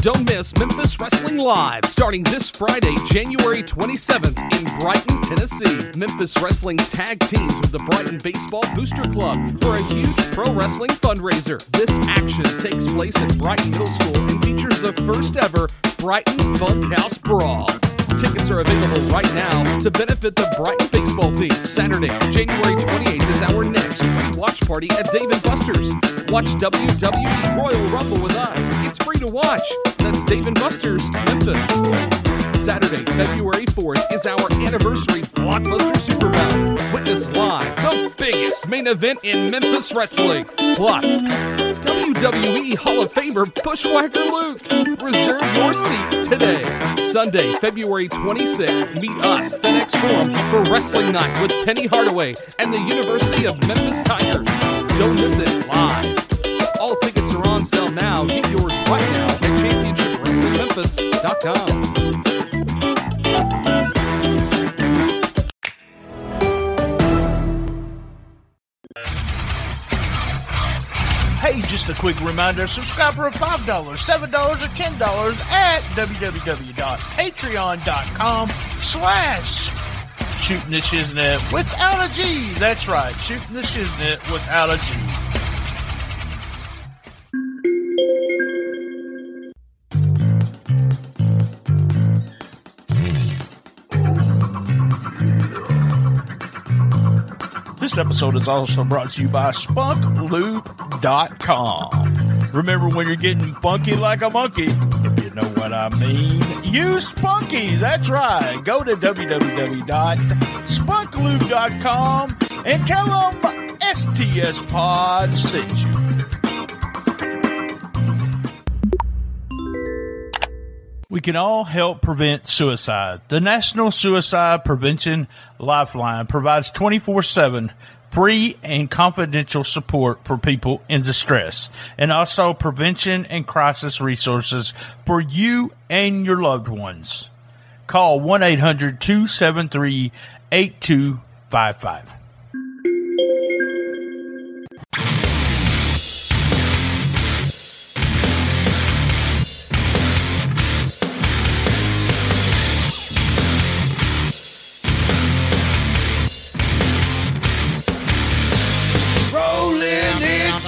Don't miss Memphis Wrestling Live starting this Friday, January 27th in Brighton, Tennessee. Memphis Wrestling tag teams with the Brighton Baseball Booster Club for a huge pro wrestling fundraiser. This action takes place at Brighton Middle School and features the first ever Brighton Bunkhouse Brawl. Tickets are available right now to benefit the Brighton baseball team. Saturday, January 28th is our next watch party at Dave & Buster's. Watch WWE Royal Rumble with us. It's free to watch. That's Dave & Buster's, Memphis. Saturday, February 4th is our anniversary Blockbuster Super Bowl. Witness live the biggest main event in Memphis wrestling. Plus, WWE Hall of Famer Bushwhacker Luke. Reserve your seat today. Sunday, February 26th, meet us, FedEx Forum, for Wrestling Night with Penny Hardaway and the University of Memphis Tigers. Don't miss it live. All tickets are on sale now. Get yours right now at championshipwrestlingmemphis.com. Hey, just a quick reminder subscribe for $5, $7, or $10 at www.patreon.com slash shooting the shiznit without a G. That's right, shooting the shiznit without a G. This episode is also brought to you by SpunkLube.com. Remember when you're getting funky like a monkey, if you know what I mean, use Spunky. That's right. Go to www.spunklube.com and tell them STS Pod sent you. We can all help prevent suicide. The National Suicide Prevention Lifeline provides 24 7 free and confidential support for people in distress and also prevention and crisis resources for you and your loved ones. Call 1 800 273 8255.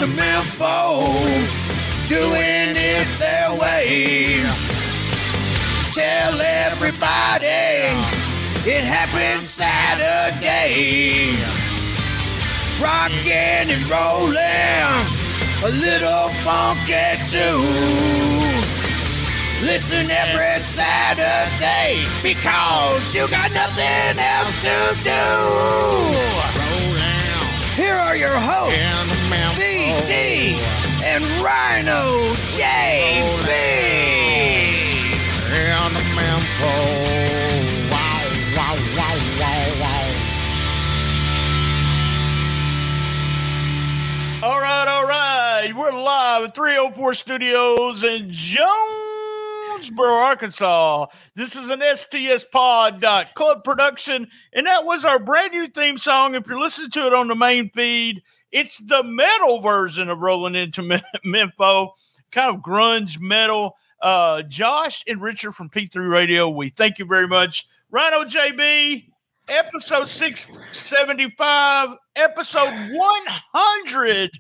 Into Memphis, doing it their way. Tell everybody it happens Saturday. Rocking and rolling, a little funky too. Listen every Saturday because you got nothing else to do. Here are your hosts, BT and Rhino JB. and the mempo. Wow, wow, wow, wow, wow! All right, all right. We're live at 304 Studios in Jonesboro, Arkansas. This is an STS Pod Club production, and that was our brand new theme song. If you're listening to it on the main feed, it's the metal version of Rolling Into Mem- kind of grunge metal. Uh, Josh and Richard from P3 Radio, we thank you very much. Rhino JB, episode 675, episode 100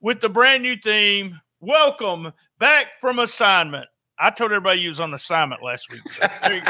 with the brand new theme. Welcome back from assignment. I told everybody you was on assignment last week. So.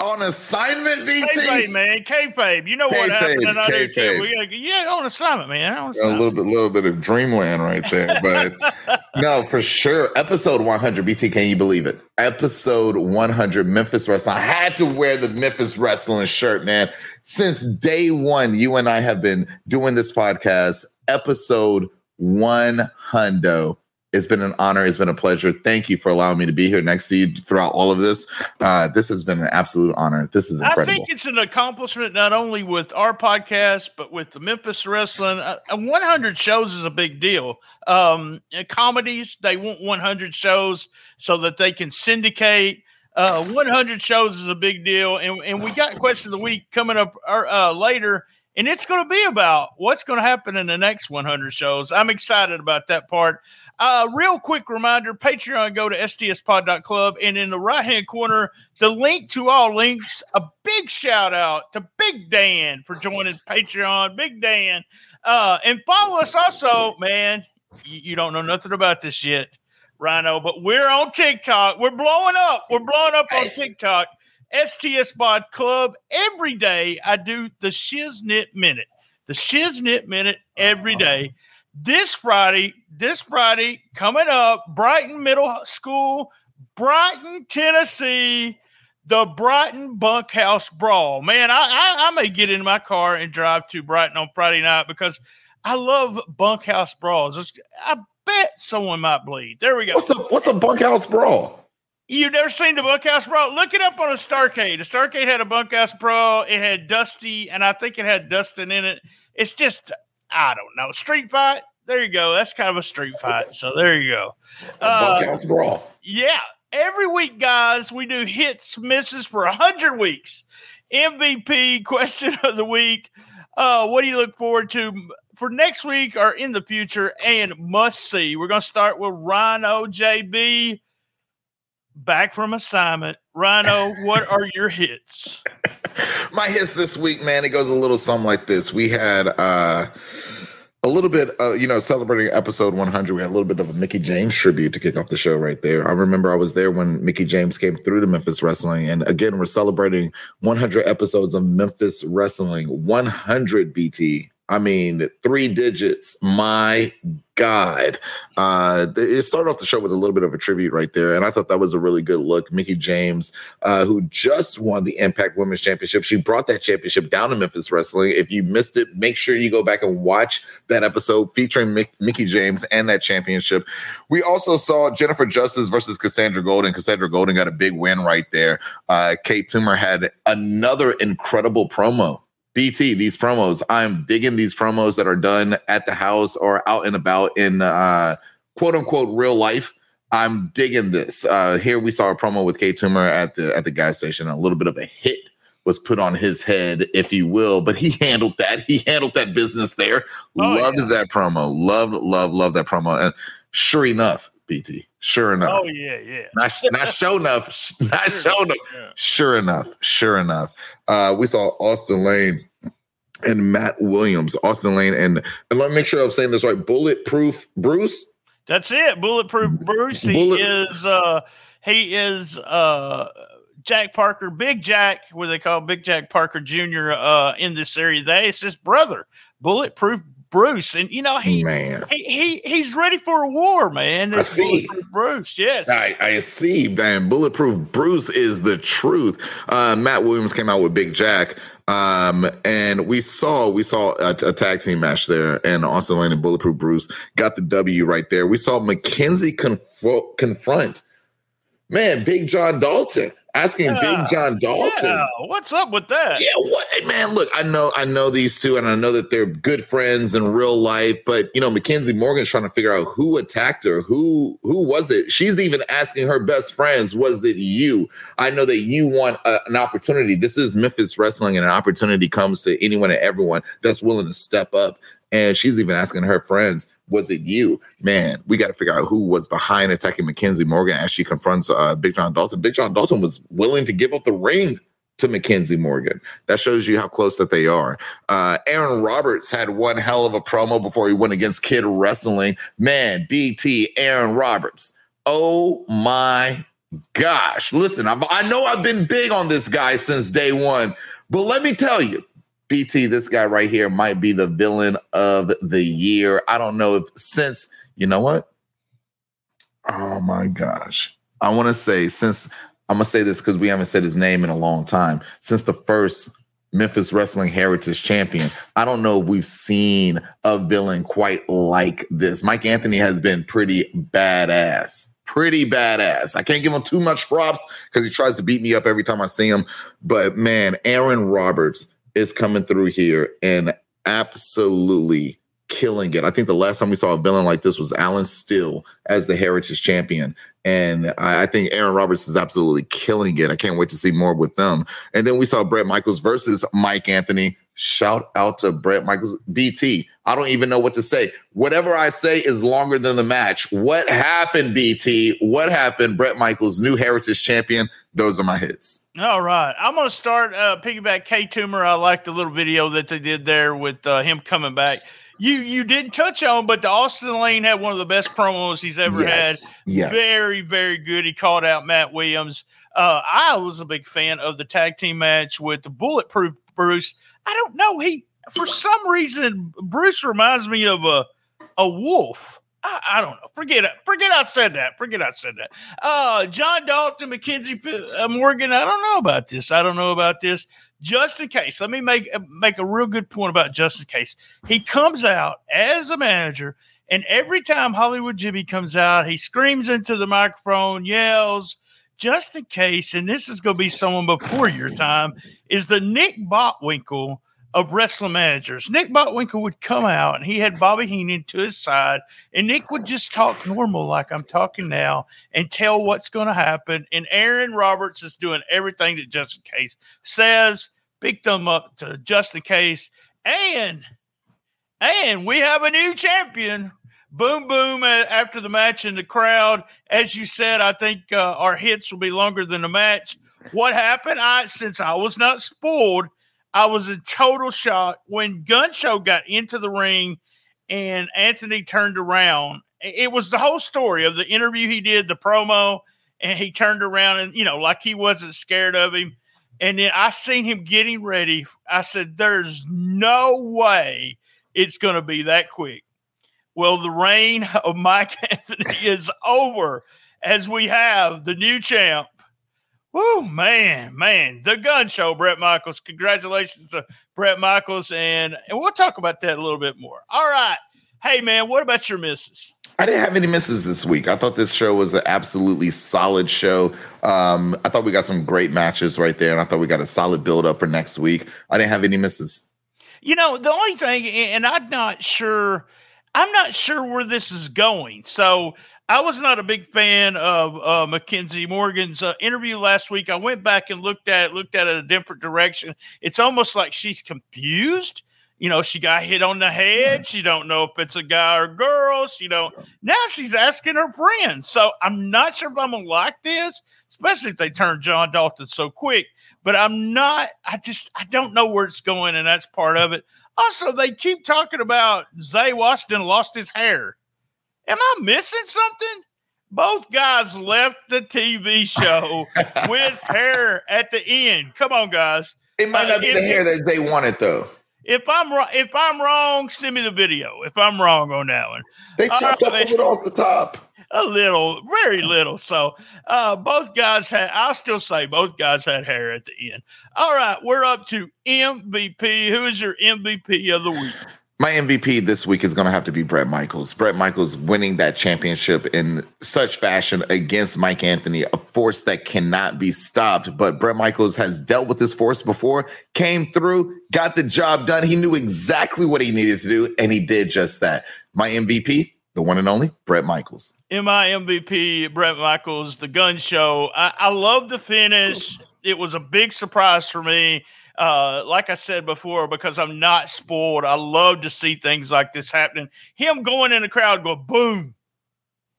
On assignment, BT? Kayfabe, man. Kayfabe. You know what happened. We gotta, yeah, on assignment, man. On A little bit, little bit of dreamland right there, but no, for sure. Episode 100, BT, can you believe it? Episode 100, Memphis Wrestling. I had to wear the Memphis Wrestling shirt, man. Since day one, you and I have been doing this podcast. Episode 100. It's been an honor. It's been a pleasure. Thank you for allowing me to be here next to you throughout all of this. Uh, this has been an absolute honor. This is incredible. I think it's an accomplishment not only with our podcast but with the Memphis Wrestling. Uh, uh, 100 shows is a big deal. Um, uh, comedies they want 100 shows so that they can syndicate. Uh, 100 shows is a big deal, and and we got question of the week coming up uh, uh, later. And it's going to be about what's going to happen in the next 100 shows. I'm excited about that part. Uh, real quick reminder Patreon, go to stspod.club, and in the right hand corner, the link to all links. A big shout out to Big Dan for joining Patreon. Big Dan. Uh, and follow us also, man. You, you don't know nothing about this yet, Rhino, but we're on TikTok. We're blowing up. We're blowing up on TikTok. STS Pod Club. Every day I do the Shiznit Minute. The Shiznit Minute every day. This Friday, this Friday coming up, Brighton Middle School, Brighton, Tennessee, the Brighton Bunkhouse Brawl. Man, I, I, I may get in my car and drive to Brighton on Friday night because I love bunkhouse brawls. I bet someone might bleed. There we go. What's a what's a bunkhouse brawl? You've never seen the bunkhouse brawl? Look it up on a Starcade. The Starcade had a bunkhouse brawl. It had Dusty, and I think it had Dustin in it. It's just, I don't know, street fight. There you go. That's kind of a street fight. So there you go. Uh, bunkhouse brawl. Yeah, every week, guys, we do hits, misses for a hundred weeks. MVP question of the week. Uh, what do you look forward to for next week or in the future? And must see. We're going to start with Rhino JB back from assignment. Rhino, what are your hits? My hits this week, man, it goes a little something like this. We had uh a little bit, uh, you know, celebrating episode 100. We had a little bit of a Mickie James tribute to kick off the show right there. I remember I was there when Mickie James came through to Memphis Wrestling. And again, we're celebrating 100 episodes of Memphis Wrestling. 100 BT. I mean, three digits. My God. Uh, it started off the show with a little bit of a tribute right there. And I thought that was a really good look. Mickie James, uh, who just won the Impact Women's Championship, she brought that championship down to Memphis Wrestling. If you missed it, make sure you go back and watch that episode featuring Mick- Mickie James and that championship. We also saw Jennifer Justice versus Cassandra Golden. Cassandra Golden got a big win right there. Uh, Kate Toomer had another incredible promo BT, these promos, I'm digging these promos that are done at the house or out and about in uh, quote unquote real life. I'm digging this. Uh, here we saw a promo with K Toomer at the at the gas station. A little bit of a hit was put on his head, if you will, but he handled that. He handled that business there. Oh, Loved yeah. that promo. Loved, love, love that promo. And sure enough, BT. Sure enough. Oh yeah, yeah. Not, not show enough. Not show enough. Yeah. Sure enough. Sure enough. Uh, we saw Austin Lane and Matt Williams. Austin Lane and and let me make sure I'm saying this right. Bulletproof Bruce. That's it. Bulletproof Bruce. He Bullet- is. uh He is. uh Jack Parker, Big Jack, what they call Big Jack Parker Jr. Uh, in this series. That is his brother, Bulletproof Bruce, and you know he man. he, he he's ready for a war, man. I see. Bruce, yes, I, I see, man. Bulletproof Bruce is the truth. Uh, Matt Williams came out with Big Jack, um, and we saw we saw a, a, tag team match there, and Austin Lane and Bulletproof Bruce got the W right there. We saw McKenzie conf- confront man Big John Dalton asking yeah, Big John Dalton. Yeah, what's up with that? Yeah, what man? Look, I know, I know these two, and I know that they're good friends in real life. But you know, Mackenzie Morgan's trying to figure out who attacked her. Who who was it? She's even asking her best friends, "Was it you?" I know that you want a, an opportunity. This is Memphis wrestling, and an opportunity comes to anyone and everyone that's willing to step up. And she's even asking her friends, was it you? Man, we got to figure out who was behind attacking Mackenzie Morgan as she confronts uh, Big John Dalton. Big John Dalton was willing to give up the ring to Mackenzie Morgan. That shows you how close that they are. Uh, Aaron Roberts had one hell of a promo before he went against Kid Wrestling. Man, BT, Aaron Roberts. Oh my gosh. Listen, I've, I know I've been big on this guy since day one, but let me tell you, BT, this guy right here might be the villain of the year. I don't know if since, you know what? Oh my gosh. I want to say, since I'm to say this because we haven't said his name in a long time, since the first Memphis Wrestling Heritage Champion, I don't know if we've seen a villain quite like this. Mike Anthony has been pretty badass pretty badass. I can't give him too much props because he tries to beat me up every time I see him. But man, Aaron Roberts is coming through here and absolutely killing it. I think the last time we saw a villain like this was Alan Steele as the Heritage Champion. And I, think Aaron Roberts is absolutely killing it. I can't wait to see more with them. And then we saw Brett Michaels versus Mike Anthony. Shout out to Brett Michaels. BT, I don't even know what to say. Whatever I say is longer than the match. What happened, BT? What happened? Brett Michaels, new heritage champion. Those are my hits. All right. I'm going to start uh, piggyback K Toomer. I like the little video that they did there with uh, him coming back. You you did touch on, but the Austin Lane had one of the best promos he's ever Yes, had. yes. Very, very good. He called out Matt Williams. Uh, I was a big fan of the tag team match with the Bulletproof Bruce. I don't know. He for some reason Bruce reminds me of a a wolf. I, I don't know. Forget it. Forget I said that. Forget I said that. Uh, John Dalton, Mackenzie uh, Morgan. I don't know about this. I don't know about this. Just in case, let me make uh, make a real good point about just in case. He comes out as a manager, and every time Hollywood Jimmy comes out, he screams into the microphone, yells, just in case, and this is going to be someone before your time, is the Nick Bockwinkel of wrestling managers. Nick Bockwinkel would come out and he had Bobby Heenan to his side, and Nick would just talk normal like I'm talking now and tell what's going to happen. And Aaron Roberts is doing everything that Just in Case says. Big thumb up to Just in Case. And and we have a new champion. Boom, boom! After the match in the crowd, as you said, I think uh, our hits will be longer than the match. What happened? I since I was not spoiled, I was in total shock when Gunshow got into the ring and Anthony turned around. It was the whole story of the interview he did, the promo, and he turned around and you know, like he wasn't scared of him. And then I seen him getting ready. I said, "There's no way it's going to be that quick." Well, the reign of Mike Anthony is over as we have the new champ. Woo, man, man, the gun show, Brett Michaels. Congratulations to Brett Michaels. And, and we'll talk about that a little bit more. All right. Hey, man, what about your misses? I didn't have any misses this week. I thought this show was an absolutely solid show. Um, I thought we got some great matches right there, and I thought we got a solid build up for next week. I didn't have any misses. You know, the only thing, and I'm not sure, I'm not sure where this is going. So I was not a big fan of uh, Mackenzie Morgan's uh, interview last week. I went back and looked at it, looked at it a different direction. It's almost like she's confused. You know, she got hit on the head. She don't know if it's a guy or girl. She don't. Now she's asking her friends. So I'm not sure if I'm gonna like this, especially if they turn John Dalton so quick. But I'm not. I just I don't know where it's going, and that's part of it. Also, they keep talking about Zay Washington lost his hair. Am I missing something? Both guys left the TV show with hair at the end. Come on, guys. It might not be Uh, the hair that they wanted, though. If I'm wrong, if I'm wrong, send me the video. If I'm wrong on that one, They Uh, chopped up they- a little off the top. A little, very little. So uh, both guys had. I'll still say both guys had hair at the end. All right, we're up to MVP. Who is your MVP of the week? My MVP this week is going to have to be Brett Michaels. Brett Michaels winning that championship in such fashion against Mike Anthony, a force that cannot be stopped. But Brett Michaels has dealt with this force before, came through, got the job done. He knew exactly what he needed to do, and he did just that. My MVP, the one and only Brett Michaels. In my MVP, Brett Michaels, the gun show. I, I love the finish. It was a big surprise for me. Uh, like I said before, because I'm not spoiled, I love to see things like this happening. Him going in the crowd, go boom,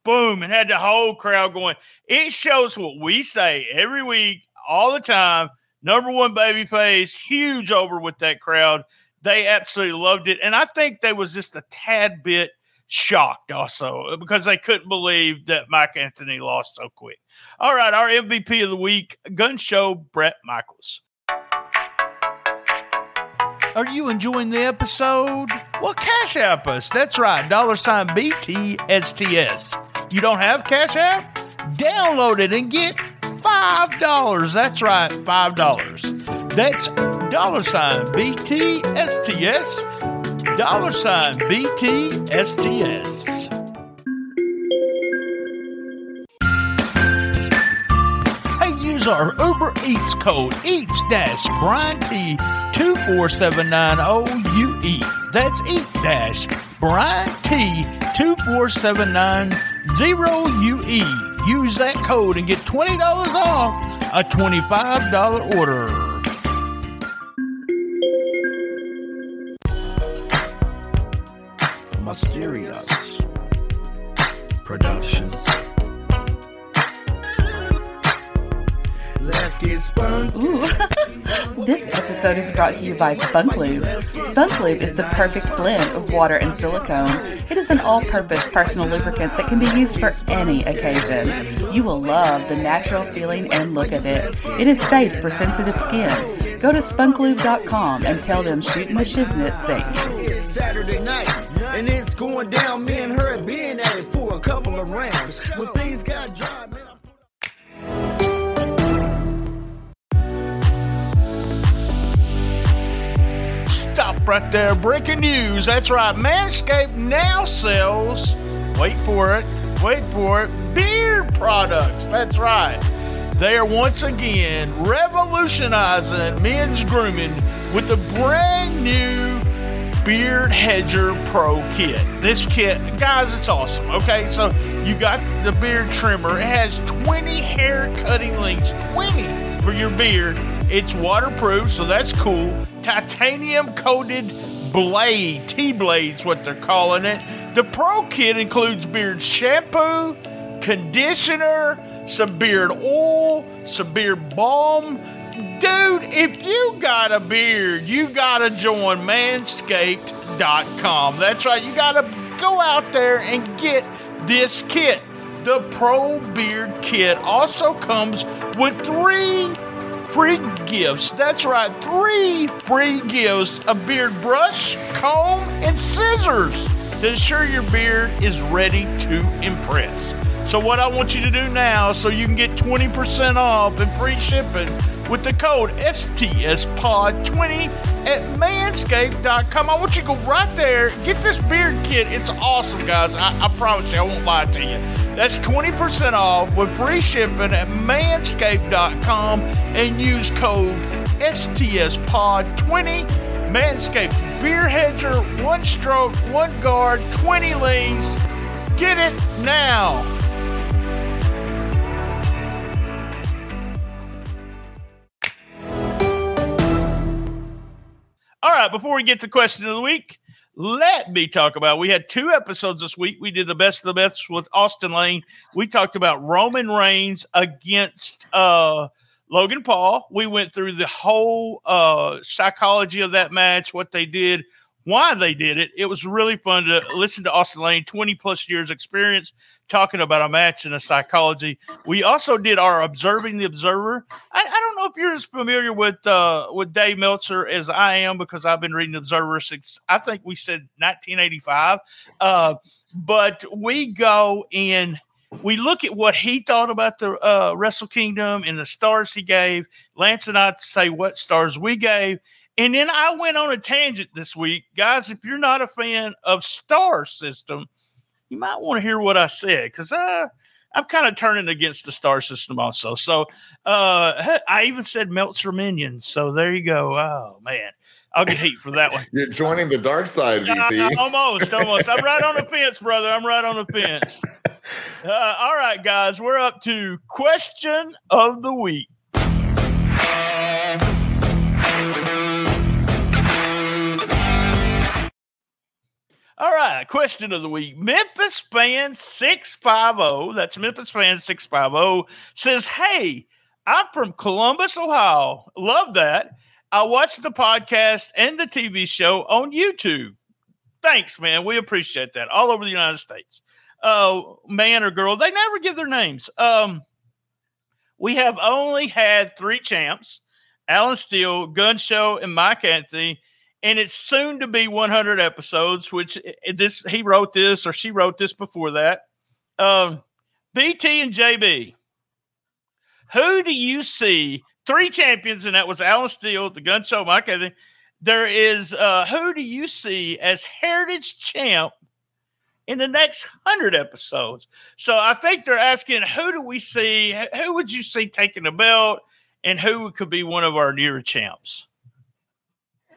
boom, and had the whole crowd going. It shows what we say every week, all the time. Number one baby face, huge over with that crowd. They absolutely loved it. And I think they was just a tad bit shocked also because they couldn't believe that Mike Anthony lost so quick. All right, our MVP of the week, gun show, Brett Michaels. Are you enjoying the episode? Well, cash app us. That's right, dollar sign BTSTS. You don't have cash app? Download it and get $5. That's right, $5. That's dollar sign BTSTS, dollar sign BTSTS. Hey, use our Uber Eats code Eats Dash Brian T two four seven nine O U E. That's Eat Dash Brian T two four seven nine zero U E. Use that code and get twenty dollars off a twenty five dollar order. Asterios Productions. Let's get spun. Ooh. this episode is brought to you by Spunk Lube. Spunk Lube is the perfect blend of water and silicone. It is an all purpose personal lubricant that can be used for any occasion. You will love the natural feeling and look of it. It is safe for sensitive skin. Go to spunklube.com and tell them Shooting the Shiznit sent you. It's Saturday night, for a couple of rounds. When things got dry, man, Stop right there. Breaking news. That's right. Manscaped now sells, wait for it, wait for it, beard products. That's right. They are once again revolutionizing men's grooming with the brand new Beard Hedger Pro kit. This kit, guys, it's awesome. Okay, so you got the beard trimmer. It has 20 hair cutting lengths, 20 for your beard. It's waterproof, so that's cool. Titanium coated blade, T blades, what they're calling it. The Pro kit includes beard shampoo, conditioner, some beard oil, some beard balm. Dude, if you got a beard, you gotta join manscaped.com. That's right, you gotta go out there and get this kit. The Pro Beard Kit also comes with three free gifts. That's right, three free gifts a beard brush, comb, and scissors to ensure your beard is ready to impress. So, what I want you to do now, so you can get 20% off and free shipping with the code STSPOD20 at manscaped.com. I want you to go right there, get this beard kit. It's awesome, guys. I, I promise you, I won't lie to you. That's 20% off with free shipping at manscaped.com and use code STSPOD20. Manscaped Beard Hedger, one stroke, one guard, 20 lanes. Get it now. Right, before we get to question of the week, let me talk about. We had two episodes this week. We did the best of the best with Austin Lane. We talked about Roman Reigns against uh, Logan Paul. We went through the whole uh, psychology of that match, what they did, why they did it. It was really fun to listen to Austin Lane, 20 plus years experience talking about a match and a psychology. We also did our observing the observer. I, I don't know if you're as familiar with uh, with Dave Meltzer as I am because I've been reading the Observer since I think we said 1985. Uh, but we go and we look at what he thought about the uh, Wrestle Kingdom and the stars he gave. Lance and I say what stars we gave. And then I went on a tangent this week. Guys, if you're not a fan of Star System, you might want to hear what I said because uh, I'm kind of turning against the Star System also. So uh, I even said Meltzer Minions. So there you go. Oh, man. I'll get heat for that one. You're joining the dark side, VC. Uh, almost, almost. I'm right on the fence, brother. I'm right on the fence. Uh, all right, guys, we're up to question of the week. Right, question of the week. Memphis fan 650, that's Memphis fan 650, says, Hey, I'm from Columbus, Ohio. Love that. I watched the podcast and the TV show on YouTube. Thanks, man. We appreciate that. All over the United States. Uh, man or girl, they never give their names. Um, we have only had three champs Alan Steele, Gun Show, and Mike Anthony. And it's soon to be 100 episodes, which this he wrote this or she wrote this before that. Um, BT and JB, who do you see? Three champions, and that was Alan Steele, at the Gun Show, Mike. There is uh, who do you see as Heritage Champ in the next hundred episodes? So I think they're asking, who do we see? Who would you see taking the belt, and who could be one of our newer champs,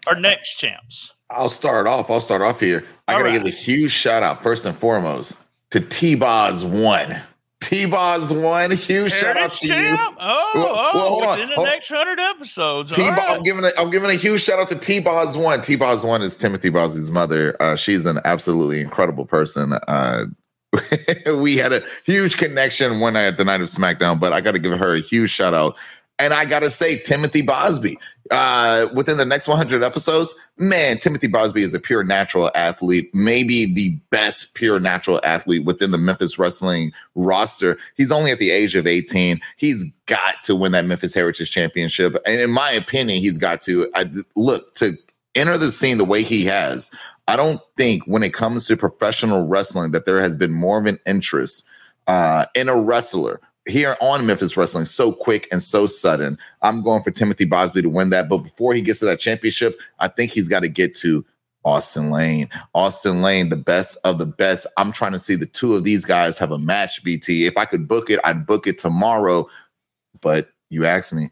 our next champs? I'll start off. I'll start off here. I All gotta right. give a huge shout out first and foremost to T Boz one. T Boz one. Huge shout out Heritage to you. Oh, Well, oh, well, hold on, the hold next hundred episodes. T right. I'm giving a, I'm giving a huge shout out to T Boz one. T Boz one is Timothy Bosby's mother. Uh, she's an absolutely incredible person. Uh, we had a huge connection one night at the night of SmackDown, but I got to give her a huge shout out. And I got to say, Timothy Bosby, uh, within the next 100 episodes, man, Timothy Bosby is a pure natural athlete, maybe the best pure natural athlete within the Memphis Wrestling roster. He's only at the age of 18. He's got to win that Memphis Heritage Championship. And in my opinion, he's got to I, look to enter the scene the way he has. I don't think when it comes to professional wrestling that there has been more of an interest uh, in a wrestler here on Memphis Wrestling so quick and so sudden. I'm going for Timothy Bosby to win that. But before he gets to that championship, I think he's got to get to Austin Lane. Austin Lane, the best of the best. I'm trying to see the two of these guys have a match, BT. If I could book it, I'd book it tomorrow. But you asked me.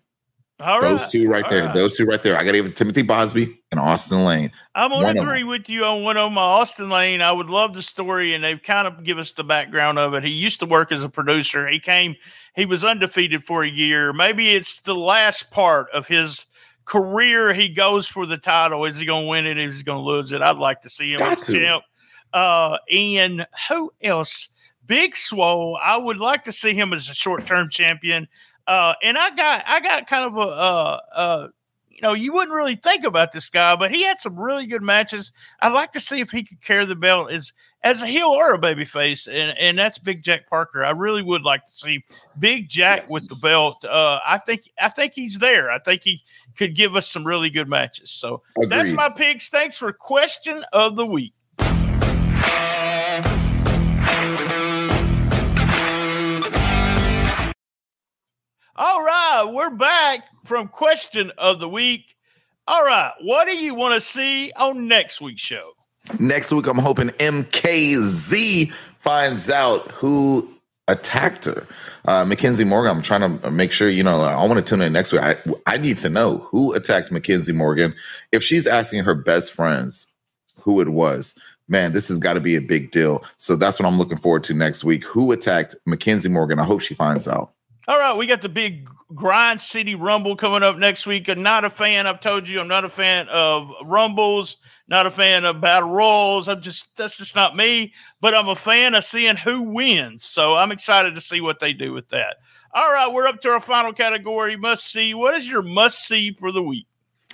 All Those right. two right All there. right. Those two right there. I got to give it to Timothy Bosby and Austin Lane. I'm One of to agree with you on one of my Austin Lane. I would love the story, and they've kind of give us the background of it. He used to work as a producer. He came, he was undefeated for a year. Maybe it's the last part of his career. He goes for the title. Is he going to win it? Is he going to lose it? I'd like to see him Got to. Uh, and who else? Big Swole. I would like to see him as a short term champion. Uh, and I got I got kind of a uh, uh, you know, you wouldn't really think about this guy, but he had some really good matches. I'd like to see if he could carry the belt as as a heel or a baby face, and and that's Big Jack Parker. I really would like to see Big Jack Yes. with the belt. Uh, I think I think he's there. I think he could give us some really good matches. So that's my picks. Thanks for question of the week. All right, we're back from question of the week. All right, what do you want to see on next week's show? Next week, I'm hoping MKZ finds out who attacked her. Uh, Mackenzie Morgan, I'm trying to make sure, you know, I want to tune in next week. I, I need to know who attacked Mackenzie Morgan. If she's asking her best friends who it was, man, this has got to be a big deal. So that's what I'm looking forward to next week. Who attacked Mackenzie Morgan? I hope she finds out. All right, we got the big Grind City Rumble coming up next week. I'm not a fan. I've told you I'm not a fan of Rumbles, not a fan of Battle Royals. I'm just that's just not me. But I'm a fan of seeing who wins. So I'm excited to see what they do with that. All right, we're up to our final category. Must see. What is your must see for the week?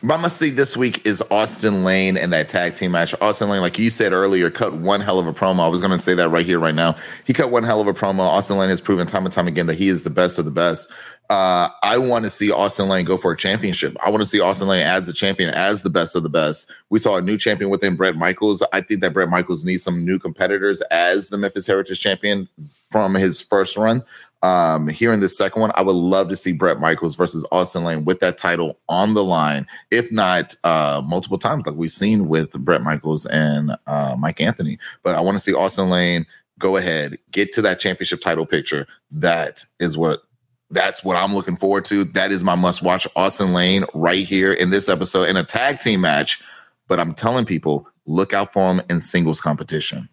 My must see this week is Austin Lane and that tag team match. Austin Lane, like you said earlier, cut one hell of a promo. I was going to say that right here, right now. He cut one hell of a promo. Austin Lane has proven time and time again that he is the best of the best. Uh, I want to see Austin Lane go for a championship. I want to see Austin Lane as the champion, as the best of the best. We saw a new champion within Brett Michaels. I think that Brett Michaels needs some new competitors as the Memphis Heritage champion from his first run. Um, here in this second one, I would love to see Brett Michaels versus Austin Lane with that title on the line, if not uh, multiple times, like we've seen with Brett Michaels and uh, Mike Anthony. But I want to see Austin Lane go ahead, get to that championship title picture. That is what that's what I'm looking forward to. That is my must watch. Austin Lane right here in this episode in a tag team match. But I'm telling people, look out for him in singles competition.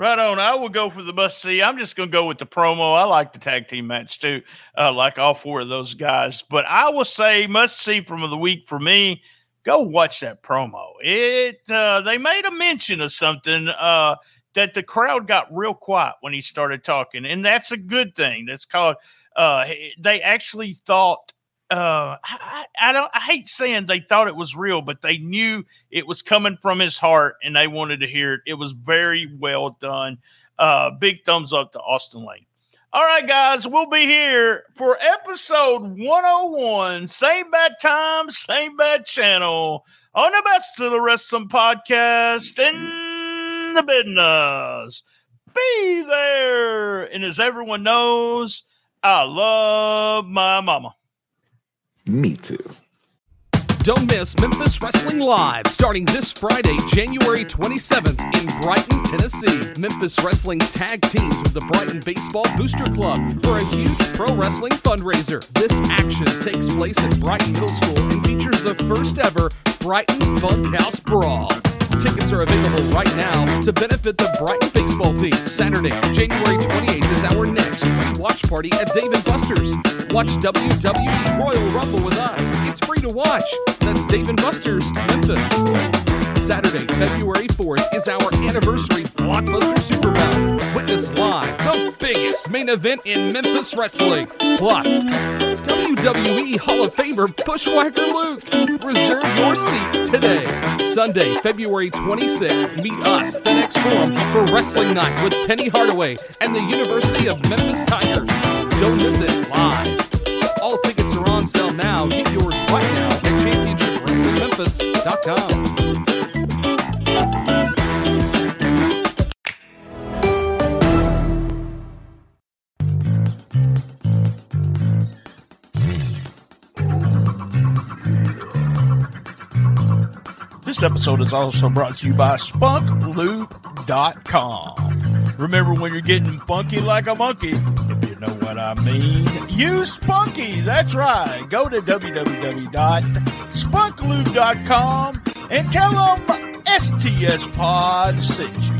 Right on. I will go for the must see. I'm just going to go with the promo. I like the tag team match too, uh, like all four of those guys. But I will say must see from the week for me. Go watch that promo. It uh, they made a mention of something uh, that the crowd got real quiet when he started talking, and that's a good thing. That's called. Uh, they actually thought uh, I, I don't. I hate saying they thought it was real, but they knew it was coming from his heart, and they wanted to hear it. It was very well done. Uh, big thumbs up to Austin Lane. All right, guys, we'll be here for episode 101. Same bad time, same bad channel on the best of the wrestling podcast in the business. Be there. And as everyone knows, I love my mama. Me too. Don't miss Memphis Wrestling Live starting this Friday, January 27th in Brighton, Tennessee. Memphis Wrestling tag teams with the Brighton Baseball Booster Club for a huge pro wrestling fundraiser. This action takes place at Brighton Middle School and features the first ever Brighton Bunkhouse Brawl. Tickets are available right now to benefit the Brighton baseball team. Saturday, January 28th is our next watch party at Dave Buster's. Watch WWE Royal Rumble with us. It's free to watch. That's Dave Buster's, Memphis. Saturday, February 4th is our anniversary Blockbuster Super Bowl. Witness live the biggest main event in Memphis wrestling. Plus, WWE Hall of Famer Bushwhacker Luke. Reserve your seat today. Sunday, February 26th, meet us, FedEx Forum, for Wrestling Night with Penny Hardaway and the University of Memphis Tigers. Don't miss it live. All tickets are on sale now. Get yours right now at championshipwrestlingmemphis.com. This episode is also brought to you by SpunkLube.com. Remember when you're getting funky like a monkey, if you know what I mean, use Spunky. That's right. Go to www.spunklube.com and tell them STS Pod sent you.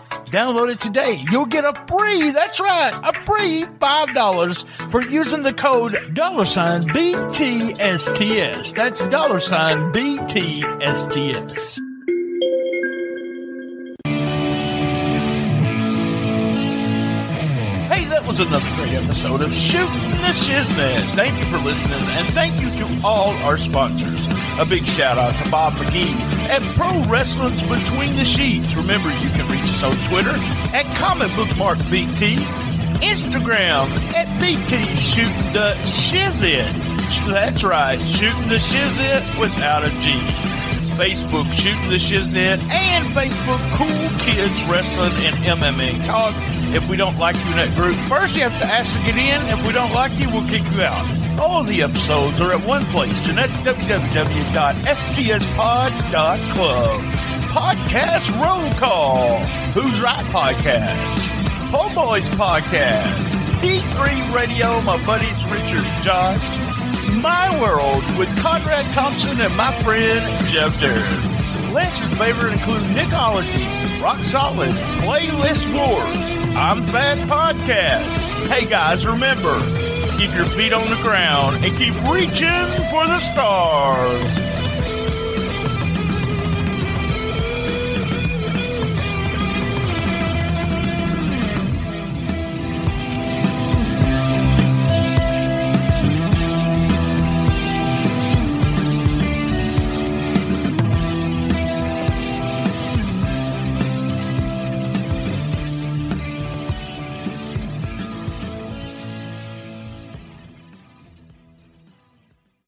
download it today. You'll get a free, that's right, a free $5 for using the code dollar sign BTSTS. That's dollar sign BTSTS. Hey, that was another great episode of Shooting the Shiznit. Thank you for listening, and thank you to all our sponsors. A big shout out to Bob McGee at Pro Wrestling's Between the Sheets. Remember, you can reach us on Twitter at Comic BT, Instagram at BT Shooting the. That's right, Shooting the Shiznit without a G. Facebook Shooting the Shiznit, and Facebook Cool Kids Wrestling and MMA Talk. If we don't like you in that group, first you have to ask to get in. If we don't like you, we'll kick you out. All the episodes are at one place, and that's www.stspod.club. Podcast Roll Call. Who's Right Podcast. Homeboys Podcast. P3 Radio, my buddies Richard Josh. My World with Conrad Thompson and my friend Jeff Durr. Favorite include Nickology, Rock Solid, Playlist Wars, I'm Fat Podcast. Hey guys, remember, keep your feet on the ground and keep reaching for the stars.